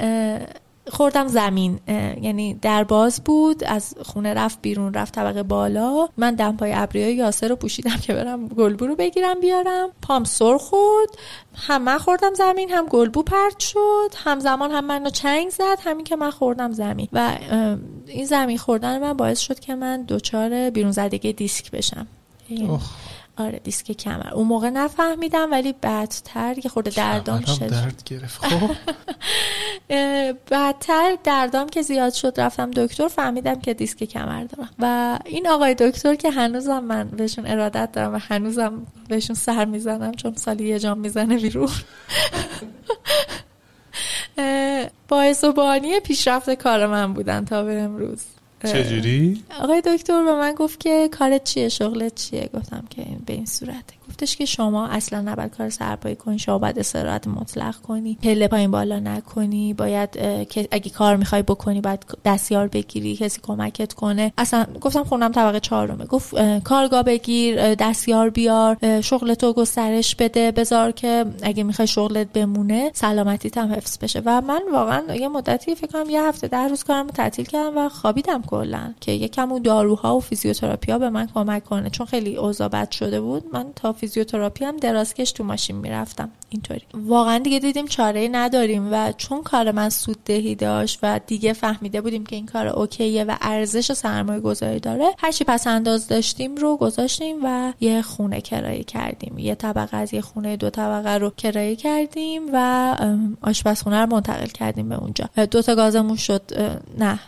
خوردم زمین. یعنی در باز بود از خونه رفت بیرون رفت طبقه بالا. من دمپای ابریای یاسر رو پوشیدم که برم گلبو رو بگیرم بیارم. پام سر خورد. هم من خوردم زمین هم گلبو پرت شد. همزمان هم منو چنگ زد همین که من خوردم زمین. و این زمین خوردن من باعث شد که من دچار بیرون زدگی دیسک بشم. آره دیسک کمر. اون موقع نفهمیدم ولی بعدتر یه خورده دردام شد درد گرفت. خب. بعدتر دردام که زیاد شد رفتم دکتر فهمیدم که دیسک کمر دارم. و این آقای دکتر که هنوزم من بهشون ارادت دارم و هنوزم بهشون سر می‌زنم چون سالی یه جام می‌زنه بیرون. باعث و بانی پیشرفت کار من بودن تا به امروز. چجوری؟ آقای دکتر به من گفت که کارت چیه شغلت چیه گفتم که به این صورته گفتش که شما اصلا نباید کار سرپایی کنی شما باید استراحت مطلق کنی پله پایین بالا نکنی باید اگه کار می‌خوای بکنی باید دستیار بگیری کسی کمکت کنه. اصلا گفتم خونم طبقه چهارمه. گفت کارگاه بگیر دستیار بیار شغلتو گسترش بده بذار که اگه می‌خوای شغلت بمونه سلامتیت هم حفظ بشه. و من واقعا یه مدتی فکر کنم یه هفته ده روز کارمو تعطیل کردم و خوابیدم کلا که یکم اون داروها و فیزیوتراپی به من کمک کنه. چون خیلی اوضاع بد شده بود. من تا فیزیوتراپی هم درازکش تو ماشین می‌رفتم. اینطوری. واقعا دیگه دیدیم چاره نداریم و چون کار من سوددهی داشت و دیگه فهمیده بودیم که این کار اوکیه و ارزش سرمایه گذاری داره هرچی پس انداز داشتیم رو گذاشتیم و یه خونه کرایه کردیم. یه طبقه از یه خونه دو طبقه رو کرایه کردیم و آشپزخونه رو منتقل کردیم به اونجا. دو تا گازمون شد. نه.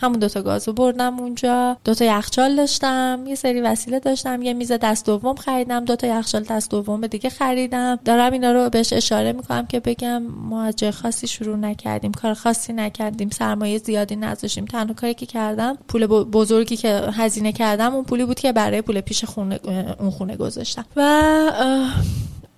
همون دوتا گازو بردم اونجا. دوتا یخچال داشتم. یه سری وسیله داشتم. یه میز دست دوم خریدم. دوتا یخچال دست دوم دیگه خریدم. دارم اینا رو بهش اشاره می‌کنم که بگم ما از جای خاصی شروع نکردیم. کار خاصی نکردیم. سرمایه زیادی نذاشتیم. تنها کاری که کردم پول بزرگی که هزینه کردم اون پولی بود که برای پول پیش خونه اون خونه گذاشتم. و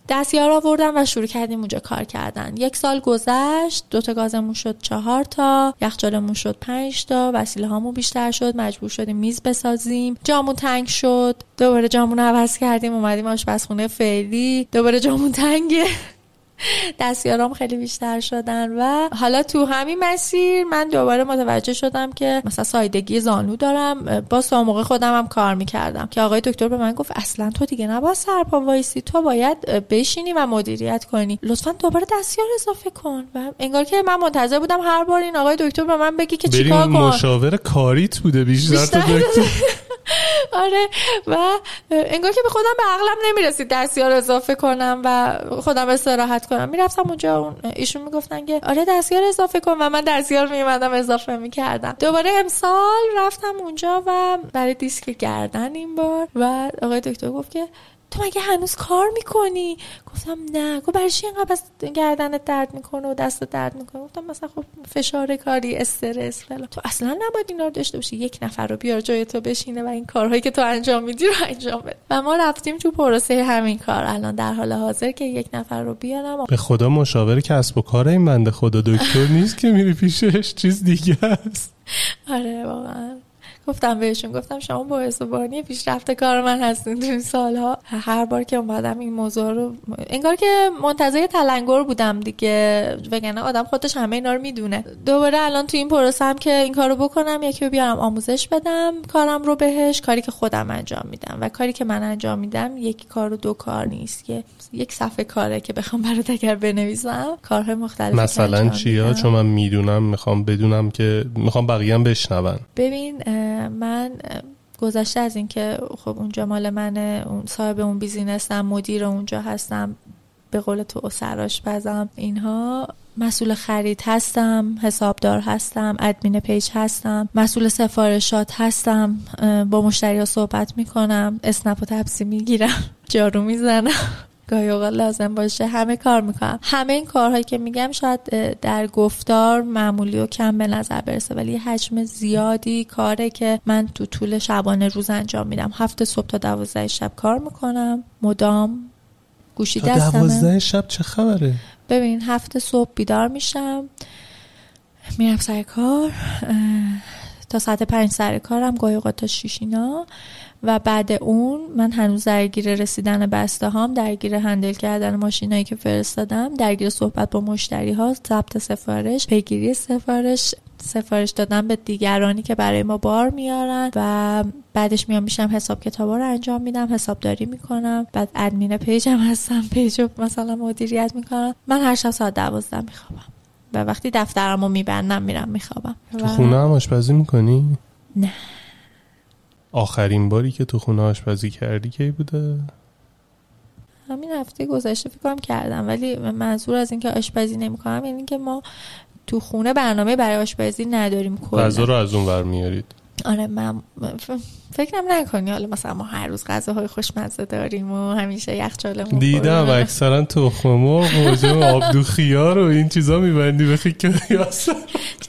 دستیار آوردم و شروع کردیم اونجا کار کردن. یک سال گذشت دوتا گازمون شد چهار تا یخچالمون شد پنج تا وسیله هامون بیشتر شد مجبور شدیم میز بسازیم. جامون تنگ شد. دوباره جامون عوض کردیم اومدیم آشپزخونه فعلی. دوباره جامون تنگه. دستیارام خیلی بیشتر شدن و حالا تو همین مسیر من دوباره متوجه شدم که مثلا سایدگی زانو دارم. با موقع خودم هم کار می‌کردم که آقای دکتر به من گفت اصلا تو دیگه نباید سرپا وایسی تو باید بشینی و مدیریت کنی. لطفا دوباره دستیار اضافه کن. و انگار که من منتظر بودم هر بار این آقای دکتر به من بگی که چیکار کن. مشاور کاریت بوده بیشتر, بیشتر آره و انگار که به خودم به عقلم نمی‌رسید دستیار اضافه کنم و خودم استراحت کنم. می‌رفتم اونجا اون ایشون می‌گفتن که آره دستیار اضافه کن و من دستیار میمدم اضافه می‌کردم. دوباره امسال رفتم اونجا و برای دیسک گردن این بار و آقای دکتر گفت که تو مگه هنوز کار می‌کنی؟ گفتم نه. گفت برای چی اینقدر گردنت درد می‌کنه و دست درد می‌کنه؟ گفتم مثلا خب فشار کاری استرس فلان. تو اصلا نباید اینا رو داشته باشی. یک نفر رو بیار جای تو بشینه و این کارهایی که تو انجام میدی رو انجام بده. و ما رفتیم تو پروسه همین کار. الان در حال حاضر که یک نفر رو بیارم به خدا مشاور کسب و کار این بنده خدا دکتر نیست که میری پیشش. چیز دیگه است. آره واقعا. گفتم بهشون گفتم شما و بانی پیشرفت کار من هستین تو این سالها. هر بار که اومدم این موضوع رو انگار که منتظر تلنگر بودم دیگه. وگرنه آدم خودش همه اینا رو می‌دونه. دوباره الان تو این پروسه هم که این کارو بکنم یکی رو بیارم آموزش بدم کارم رو بهش کاری که خودم انجام میدم. و کاری که من انجام میدم یک کار و دو کار نیست. که یک صفحه کاره که بخوام برات اگر بنویسم کارهای مختلف مثلا چیا چون من می‌دونم می‌خوام بدونم که می‌خوام بقیه هم بشنون. ببین من گذشته از اینکه خب اونجا مال منه اون صاحب اون بیزینسم مدیر اونجا هستم به قول تو سراش بزم اینها مسئول خرید هستم حسابدار هستم ادمین پیج هستم مسئول سفارشات هستم با مشتری ها صحبت می‌کنم اسنپ و تپسی می‌گیرم جارو می‌زنم. گاهی اوقات لازم باشه. همه کار می‌کنم. همه این کارهایی که میگم شاید در گفتار معمولی و کم به نظر برسه. ولی حجم زیادی کاره که من تو طول شبانه روز انجام میدم. هفته صبح تا دوازده شب کار می‌کنم. مدام گوشی دستمه. دوازده شب چه خبره؟ ببین هفته صبح بیدار میشم. میرم سر کار. تا ساعت پنج سر کارم. گاهی اوقات تا شیشینا و بعد اون من هنوز درگیر رسیدن بسته هام درگیر handle کردن ماشینایی که فرستادم درگیر صحبت با مشتری ها ضبط سفارش پیگیری سفارش سفارش دادن به دیگرانی که برای ما بار میارن و بعدش میام میشینم حساب کتابا رو انجام میدم حسابداری می‌کنم. بعد admin page م هستم page مثلا مدیریت می‌کنم من هر شب ساعت دوازده میخوابم و وقتی دفترم رو میبندم میرم میخوابم. تو خونه هم آشپزی می‌کنی؟ نه. آخرین باری که تو خونه آشپزی کردی کی بوده؟ همین هفته گذشته فکرم کردم ولی منظور از اینکه آشپزی نمی‌کنم یعنی که ما تو خونه برنامه برای آشپزی نداریم کلا غذا رو از اون ور میارید آره من فکرم نکنی حالا مثلا ما هر روز غذاهای خوشمزه داریم و همیشه یخچالمون دیدم اکثرا تخم مرغ و آب دو خیار و این چیزا میبندی به خیک یاسر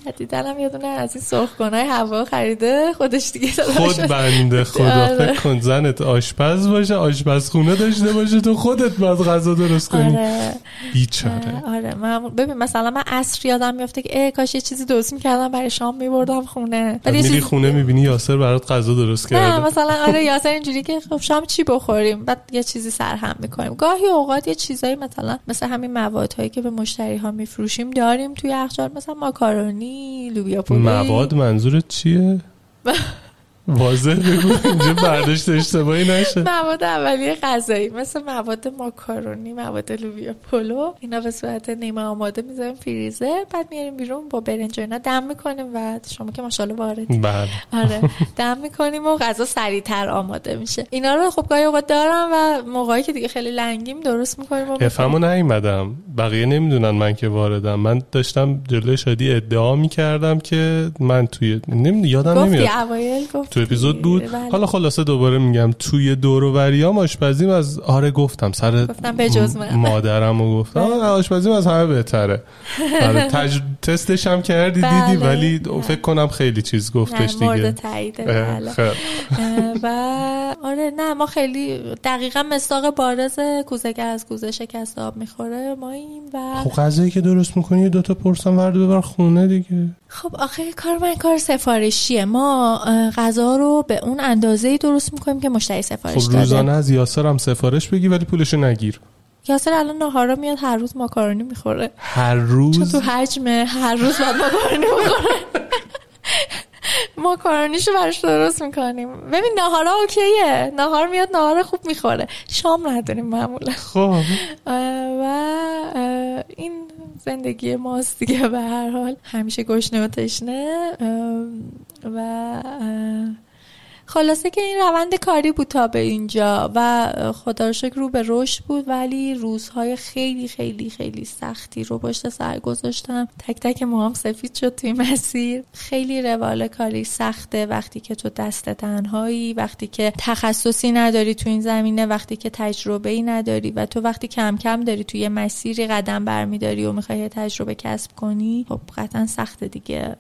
جدیدن هم یه از این سرخکنای هوا خریده خودش دیگه خود بنده خدا. آره. فکر کن زنت آشپز باشه آشپزخونه داشته باشه تو خودت باید غذا درست کنی. آره. بیچاره. آره. من ببین مثلا من عصر یادم میفته که ای کاش یه چیزی درست می‌کردم برای شام میبردم خونه. ولی خونه می‌بینی یاسر برات غذا درست کرده؟ نه مثلا آره یاسر اینجوری که خب شام چی بخوریم؟ بعد یه چیزی سرهم می‌کنیم. گاهی اوقات یه چیزایی مثلا مثل همین موادهایی که به مشتری ها میفروشیم داریم توی یخچال مثلا ماکارونی لوبیا پلو مواد منظورت چیه؟ واضح بگو. اینجا برداشت اشتباهی نشه. مواد اولیه غذایی مثل مواد ماکارونی مواد لوبیا پلو اینا به صورت نیمه آماده می‌ذاریم فریزر بعد میاریم بیرون با برنج اینا دم می‌کنیم و شما که ماشاءالله وارد بله. آره. دم می‌کنیم و غذا سریعتر آماده میشه. اینا رو خب گاهی اوقات دارم و موقعی که دیگه خیلی لنگیم درست می‌کنیم و افهمو نیومدم. بقیه نمی‌دونن من که واردم. من داشتم جلوی شادی ادعا می‌کردم که من توی نمی‌دونم یادم نمیاد. تو اپیزود بود بله. حالا خلاصه دوباره میگم توی دور و وریام آشپزیم از آره گفتم سر گفتم به جز مادرم و گفتم بله. آشپزیم از همه بهتره آره تج... تستش هم کردی بله. دیدی ولی بله. فکر کنم خیلی چیز گفتش دیگه مورد تاییده بله. و آره نه ما خیلی دقیقا مستاق بارز کوزه از کوزه شکست آب می‌خوره ما این و خب غذایی که درست می‌کنی دو تا پرسان ورد ببر خونه دیگه. خب آخه کار من کار سفارشیه. ما غذا رو به اون اندازه درست می‌کنیم که مشتری سفارش خب روزانه از یاسر هم سفارش بگی ولی پولش نگیر. یاسر الان نهارا میاد هر روز ماکارونی می‌خوره. هر چون روز تو حجمه هر روز باید ماکارونی بخوره ماکارونیشو براش درست می‌کنیم. ببین نهارا اوکیه. نهار میاد نهار خوب می‌خوره. شام نداریم معمولا. خب. و این زندگی ماست دیگه به هر حال. همیشه گشنه و تشنه. و خلاصه که این روند کاری بود تا به اینجا و خدا رو شکر رو به رشد بود ولی روزهای خیلی خیلی خیلی سختی رو پشت سر گذاشتم. تک تک موهام سفید شد توی مسیر. خیلی روال کاری سخته. وقتی که تو دست تنهایی وقتی که تخصصی نداری تو این زمینه وقتی که تجربه ای نداری و تو وقتی کم کم داری توی مسیری قدم برمیداری و می‌خوای تجربه کسب کنی خب قطعا سخته دیگه.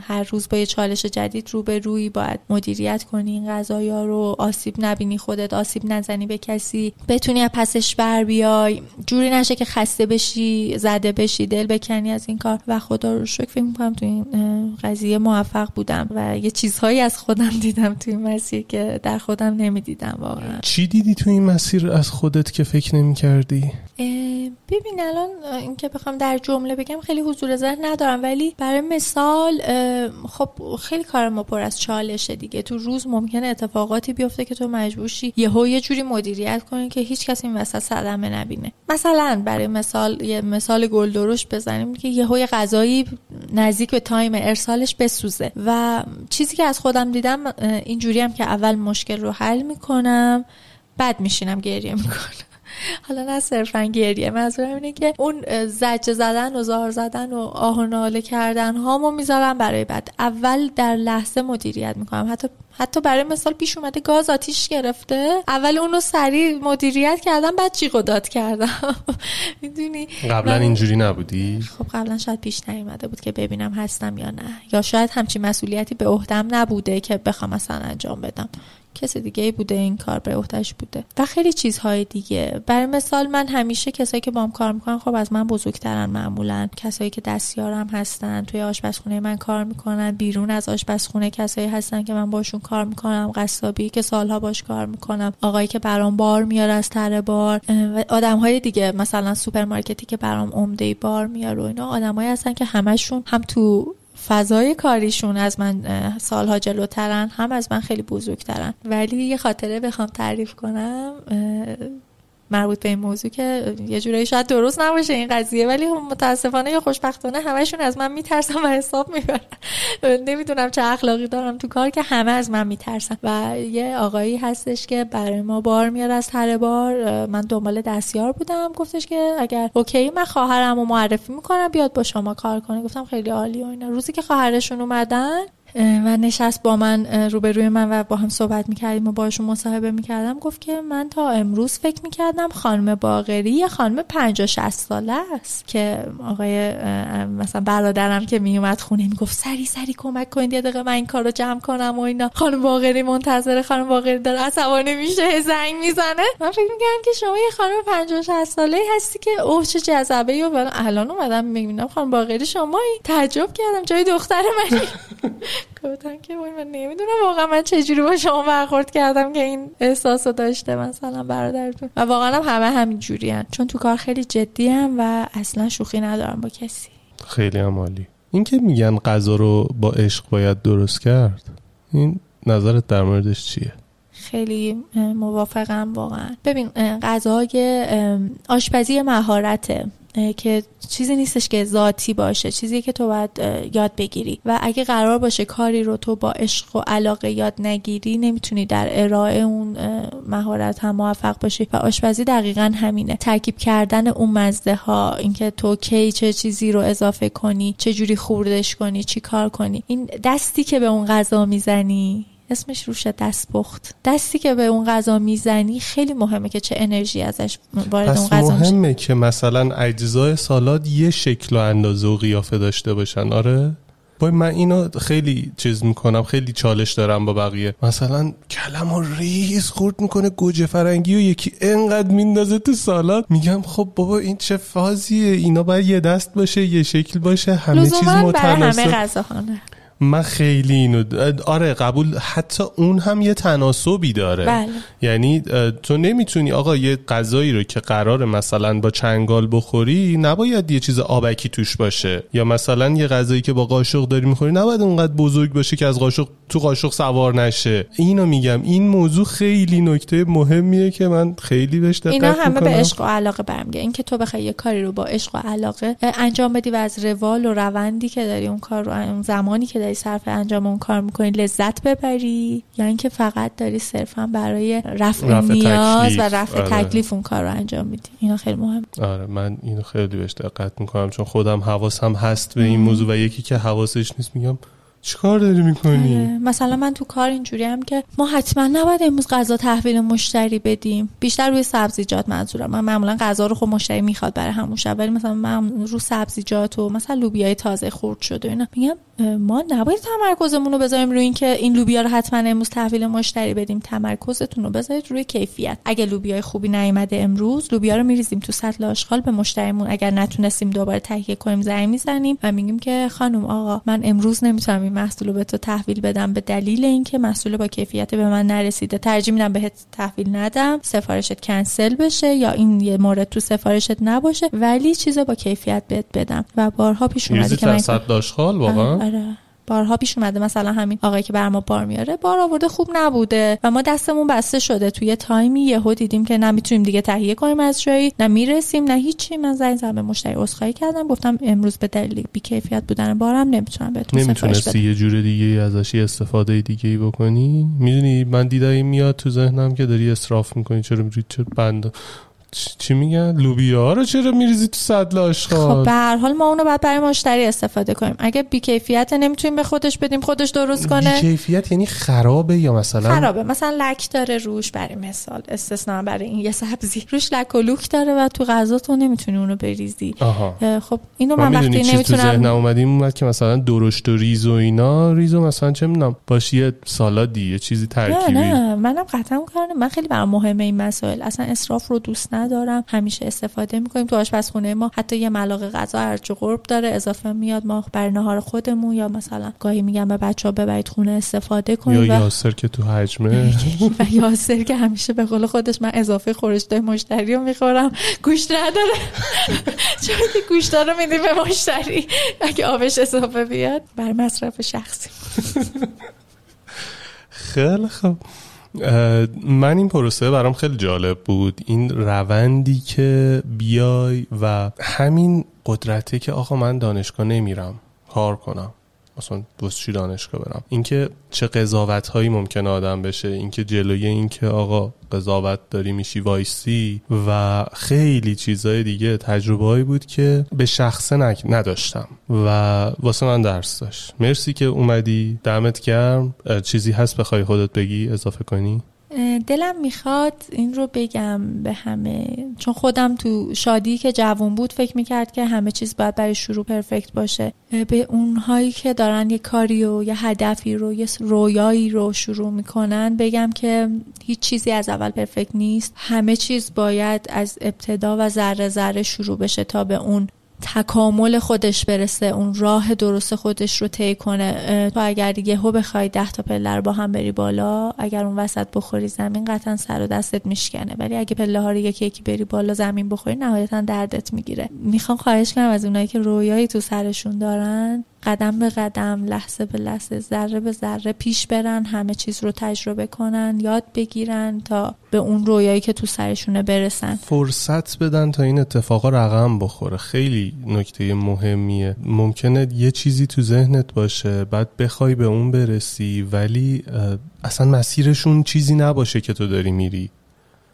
هر روز با یه چالش جدید رو به روی باید مدیریت کنی. این قضایا رو آسیب نبینی خودت آسیب نزنی به کسی بتونی از پسش بر بیای. جوری نشه که خسته بشی زده بشی دل بکنی از این کار. و خدا رو شکر فکر می‌کنم تو این قضیه موفق بودم و یه چیزهایی از خودم دیدم تو این مسیر که در خودم نمی‌دیدم واقعا. چی دیدی تو این مسیر از خودت که فکر نمی کردی؟ اه، ببین الان اینکه بخوام در جمله بگم خیلی حضور ذهن ندارم ولی برای مثال خب خیلی کار ما پر از چالشه دیگه. تو روز ممکنه اتفاقاتی بیفته که تو مجبور شی یهو یه جوری مدیریت کنی که هیچ کس این وسط صدمه نبینه. مثلا برای مثال یه مثال گل درشت بزنیم که یهو یه غذایی نزدیک به تایم ارسالش بسوزه. و چیزی که از خودم دیدم اینجوری هم که اول مشکل رو حل می‌کنم بعد میشینم گریه می‌کنم. حالا نه صرفا گریه منظورم اینه که اون زجه زدن و زار زدن و آه و ناله کردن هامو می‌ذارم برای بعد اول در لحظه مدیریت می‌کنم. حتی حتی برای مثال پیش اومده گاز آتیش گرفته اول اونو سریع مدیریت کردم بعد جیغ و داد کردم. می‌دونی؟ قبلا من- اینجوری نبودی؟ خب قبلا شاید پیش نیومده بود که ببینم هستم یا نه. یا شاید همچین مسئولیتی به عهدم نبوده که بخوام مثلا انجام بدم. کسی دیگه بوده این کار به عهدهش بوده و خیلی چیزهای دیگه. برای مثال من همیشه کسایی که بام کار می‌کنن خب از من بزرگترن معمولا. کسایی که دستیارم هستن توی آشپزخونه من کار می‌کنن بیرون از آشپزخونه کسایی هستن که من باشون کار می‌کنم قصابی که سالها باش کار می‌کنم آقایی که برام بار میاره از تره بار و آدم های دیگه مثلا سوپرمارکتی که برام عمده بار میاره و اینا. آدمایی هستن که همشون هم تو فضای کاریشون از من سالها جلوترن هم از من خیلی بزرگترن. ولی یه خاطره بخوام تعریف کنم مربوط به این موضوع که یه جورایی شاید درست نباشه این قضیه ولی خب متاسفانه یا خوشبختانه همشون از من میترسن و حساب می‌برن. نمی‌دونم چه اخلاقی دارم تو کار که همه از من میترسن. و یه آقایی هستش که برای ما بار میاد از تره بار. من دنبال دستیار بودم. گفتش که اگر اوکی من خواهرم معرفی می‌کنم بیاد با شما کار کنه. گفتم خیلی عالی و اینا. روزی که خواهرشون اومدن و نشست با من روبروی من و با هم صحبت می‌کردیم و باشون مصاحبه می‌کردم. گفت که من تا امروز فکر می‌کردم خانم باقری یه خانم 50 60 ساله است که آقای مثلا برادرم که میومد خونه می‌گفت سری سری کمک کنید یه دقیقه من این کارو جمع کنم و اینا. خانم باقری منتظر خانم باقری داره عصبانی میشه زنگ می‌زنه. من فکر می‌کردم که شما یه خانم 50 60 ساله هستی که اوه چه جذبه و ولی الان اومدم می‌بینم خانم باقری شما تعجب کردم جای دختر منی. گفتم که وای من نمی‌دونم واقعا من چجوری با شما برخورد کردم که این احساس رو داشته مثلا برادرتون. و واقعا هم همه همین جوری چون تو کار خیلی جدی هم و اصلا شوخی ندارم با کسی. خیلی هم عالی. این که میگن غذا رو با عشق باید درست کرد این نظرت در موردش چیه؟ خیلی موافقم واقعا. ببین غذای آشپزی مهارته. که چیزی نیستش که ذاتی باشه چیزی که تو باید یاد بگیری. و اگه قرار باشه کاری رو تو با عشق و علاقه یاد نگیری نمی‌تونی در ارائه اون مهارت هم موفق باشی. و آشپزی دقیقا همینه. ترکیب کردن اون مزده ها اینکه تو کی چه چیزی رو اضافه کنی چه جوری خوردش کنی چی کار کنی. این دستی که به اون غذا می‌زنی. اسمش روش دستپخت دستی که به اون غذا می‌زنی خیلی مهمه که چه انرژی ازش وارد اون غذا میشه. مهمه که مثلا اجزای سالاد یه شکل و اندازه و قیافه داشته باشن. آره؟ وای من اینو خیلی چیز می‌کنم خیلی چالش دارم با بقیه. مثلا کلم و ریز خورد می‌کنه گوجه فرنگی و یکی انقدر میندازه تو سالاد. میگم خب بابا این چه فازیه؟ اینا باید یه دست باشه یه شکل باشه همه چیز همه متناسب. غذاها نه. من خیلی اینو آره قبول حتی اون هم یه تناسبی داره. بله. یعنی تو نمی‌تونی آقا یه غذایی رو که قرار مثلا با چنگال بخوری نباید یه چیز آبکی توش باشه. یا مثلا یه غذایی که با قاشق داری می‌خوری نباید اونقدر بزرگ باشه که از قاشق تو قاشق سوار نشه. اینو میگم. این موضوع خیلی نکته مهمیه که من خیلی بهش دقت اینا همه می‌کنم. به عشق و علاقه برمیگه. اینکه تو بخوای یه کاری رو با عشق و علاقه انجام بدی و از روال و روندی که داری اون کار رو اون زمانی که داری صرف انجام اون کار می‌کنی لذت ببری یا اینکه فقط داری صرفا برای رفع, رفع نیاز تکلیف. و رفع آره. تکلیف اون کار رو انجام میدی اینا خیلی مهم آره من اینو خیلی بهش دقت می‌کنم چون خودم حواسم هست به این موضوع و یکی که حواسش نیست میگم چیکار داری می‌کنی؟ آره. مثلا من تو کار اینجوری هم که ما حتما نباید امروز غذا تحویل مشتری بدیم. بیشتر روی سبزیجات منظورم. من معمولا غذا رو خب مشتری می‌خواد برای همون شب. ولی مثلا من رو سبزیجات و مثلا لوبیای تازه خورد شده اینا. میگم ما نباید تمرکزمون رو بذاریم روی اینکه این لوبیا رو حتما امروز تحویل مشتری بدیم. تمرکزتون رو بذارید روی کیفیت. اگه لوبیای خوبی نیومده امروز لوبیا رو میریزیم تو سطل آشغال به مشتریمون. اگر نتونستیم دوباره تهیه کنیم زنگ می‌زنیم و میگیم که خانم آقا من امروز نمی‌تونم این محصول رو به تو تحویل بدم به دلیل اینکه محصول با کیفیت به من نرسیده. ترجیح میدم بهت تحویل ندم. سفارشت کنسل بشه یا این یه مورد تو سفارشت نباشه ولی چیز با کیفیت بهت بدم. و بارها پیش اومده که من تو صد داشخال واقعا؟ آره, آره. بارها پیش اومده مثلا همین آقایی که بر ما بار میاره بار آورده خوب نبوده و ما دستمون بسته شده. توی تایمی یهو دیدیم که نمی‌تونیم دیگه تهیه کنیم از جایی نه می‌رسیم نه هیچی. من زنگ زدم به مشتری عذرخواهی کردم گفتم امروز به دلیل بیکیفیت بودن بارم نمی‌تونم بهتون نمی‌تونستی یه جور دیگه ازش استفاده دیگه ای بکنی؟ می‌دونی من دیدایی میاد تو ذهنم که داری اسراف می‌کنی چرا میری چرا بند چی میگن؟ لوبیا رو چرا میریزی تو سطل خب آشغال به هر حال ما اونو باید برای مشتری استفاده کنیم. اگه بیکیفیت نمی‌تونیم به خودش بدیم خودش درست کنه. کیفیت یعنی خرابه یا مثلا؟ خرابه. مثلا لک داره روش برای مثال استثنا برای این یه سبزی. روش لک و لوک داره و تو غذا تو نمی‌تونی اونو بریزی. آها. خب اینو من وقتی چی تو نمی‌تونم اومد که مثلا درشت و ریز و اینا ریز و مثلا چه می‌دونم باشه یه سالادی یه چیزی نه ترکیبی. نه منم قطعا کار من خیلی برام مهمه این مسائل. اصلا اسراف رو دوست ندارم. همیشه استفاده می‌کنیم. تو آشپزخونه ما حتی یه ملاقه غذا ارج قرب داره اضافه میاد. ما برای نهار خودمون یا مثلا گاهی میگم به بچه ها ببرید خونه استفاده یا کنید و یاسر که تو حجمه. و یاسر که همیشه به قول خودش من اضافه خورشته مشتری رو می‌خورم. گوشت نداره. چون که گوشت رو میدیم به مشتری؟ اگه آبش اضافه بیاد. بر مصرف شخصی. خیلی خوب. من این پروسه برام خیلی جالب بود. این روندی که بیای و همین قدرته که آقا من دانشگاه نمیرم کار کنم. اصلا واسه چی دانشگاه برم؟ اینکه چه قضاوت هایی ممکنه آدم بشه اینکه جلوی اینکه آقا قضاوت داری میشی وایسی و خیلی چیزای دیگه تجربه هایی بود که به شخصه نداشتم و واسه من درس داشت. مرسی که اومدی دمت گرم. چیزی هست بخوای خودت بگی اضافه کنی؟ دلم می‌خواد این رو بگم به همه. چون خودم تو شادی که جوون بود فکر می‌کرد که همه چیز باید برای شروع پرفکت باشه. به اونهایی که دارن یه کاری و یه هدفی رو یه رویایی رو شروع می‌کنن بگم که هیچ چیزی از اول پرفکت نیست. همه چیز باید از ابتدا و ذره ذره شروع بشه تا به اون تکامل خودش برسه اون راه درست خودش رو طی کنه. تو اگر یهو بخوای ده تا پله رو با هم بری بالا اگر اون وسط بخوری زمین قطعا سر و دستت میشکنه. ولی اگه پله ها رو یکی یکی بری بالا زمین بخوری نهایتا دردت می‌گیره. می‌خوام خواهش کنم از اونایی که رویایی تو سرشون دارن قدم به قدم لحظه به لحظه ذره به ذره پیش برن همه چیز رو تجربه کنن یاد بگیرن تا به اون رویایی که تو سرشونه برسن. فرصت بدن تا این اتفاقا رقم بخوره. خیلی نکته مهمیه. ممکنه یه چیزی تو ذهنت باشه بعد بخوای به اون برسی ولی اصلا مسیرشون چیزی نباشه که تو داری میری.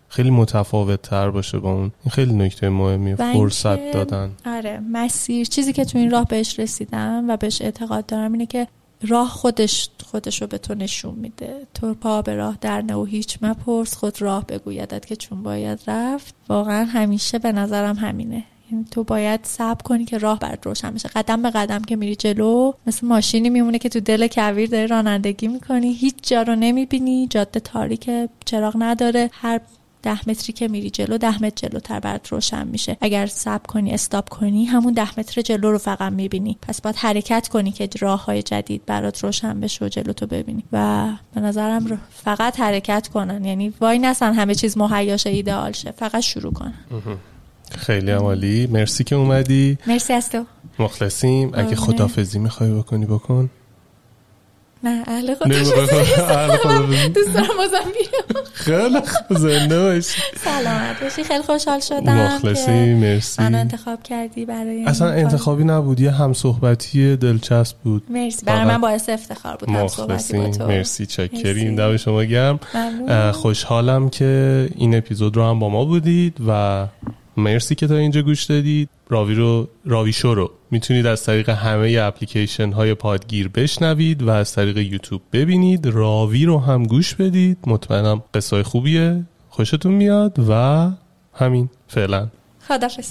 خیلی متفاوت تر باشه با اون. این خیلی نکته مهمیه فرصت دادن. آره مسیر. چیزی که تو این راه بهش رسیدم و بهش اعتقاد دارم اینه که راه خودش خودش رو به تو نشون میده. تو پا به راه در نه و هیچ مپرس خود راه بگویدت که چون باید رفت. واقعا همیشه به نظرم همینه. یعنی تو باید صبر کنی که راه برات روشن بشه. قدم به قدم که میری جلو مثل ماشینی میمونه که تو دل کویر داری رانندگی می‌کنی. هیچ جا رو نمی‌بینی. جاده تاریک چراغ نداره. هر ده متری که میری جلو ده متر جلوتر برات روشن میشه. اگر سب کنی استاپ کنی همون ده متر جلو رو فقط می‌بینی. پس باید حرکت کنی که راه های جدید برات روشن بشه و جلو تو ببینی. و به نظرم فقط حرکت کنن. یعنی وای نسن همه چیز مهیاش ایدئال شه. فقط شروع کنن خیلی عمالی مرسی که اومدی. مرسی از تو. مخلصیم. اگه خدافزی می‌خوای بکنی بکن. نه اهل خدافزی دوست دارم. بازم بیام. خیلی خوب زنده باشی. سلامت باشی. خیلی خوشحال شدم مخلصی مرسی. منو انتخاب کردی برای اصلا انتخابی نبود یه هم صحبتی دلچسب بود. مرسی. برای من باعث افتخار بود هم صحبتی با تو. مرسی چکریم. دم شما گرم. خوشحالم که این اپیزود رو هم با ما بودید و مرسی که تا اینجا گوش دادید راوی رو راوی شو رو می‌تونید از طریق همه اپلیکیشن های پادگیر بشنوید و از طریق یوتیوب ببینید. راوی رو هم گوش بدید. مطمئنم قصای خوبیه. خوشتون میاد و همین. فعلا. خدافظ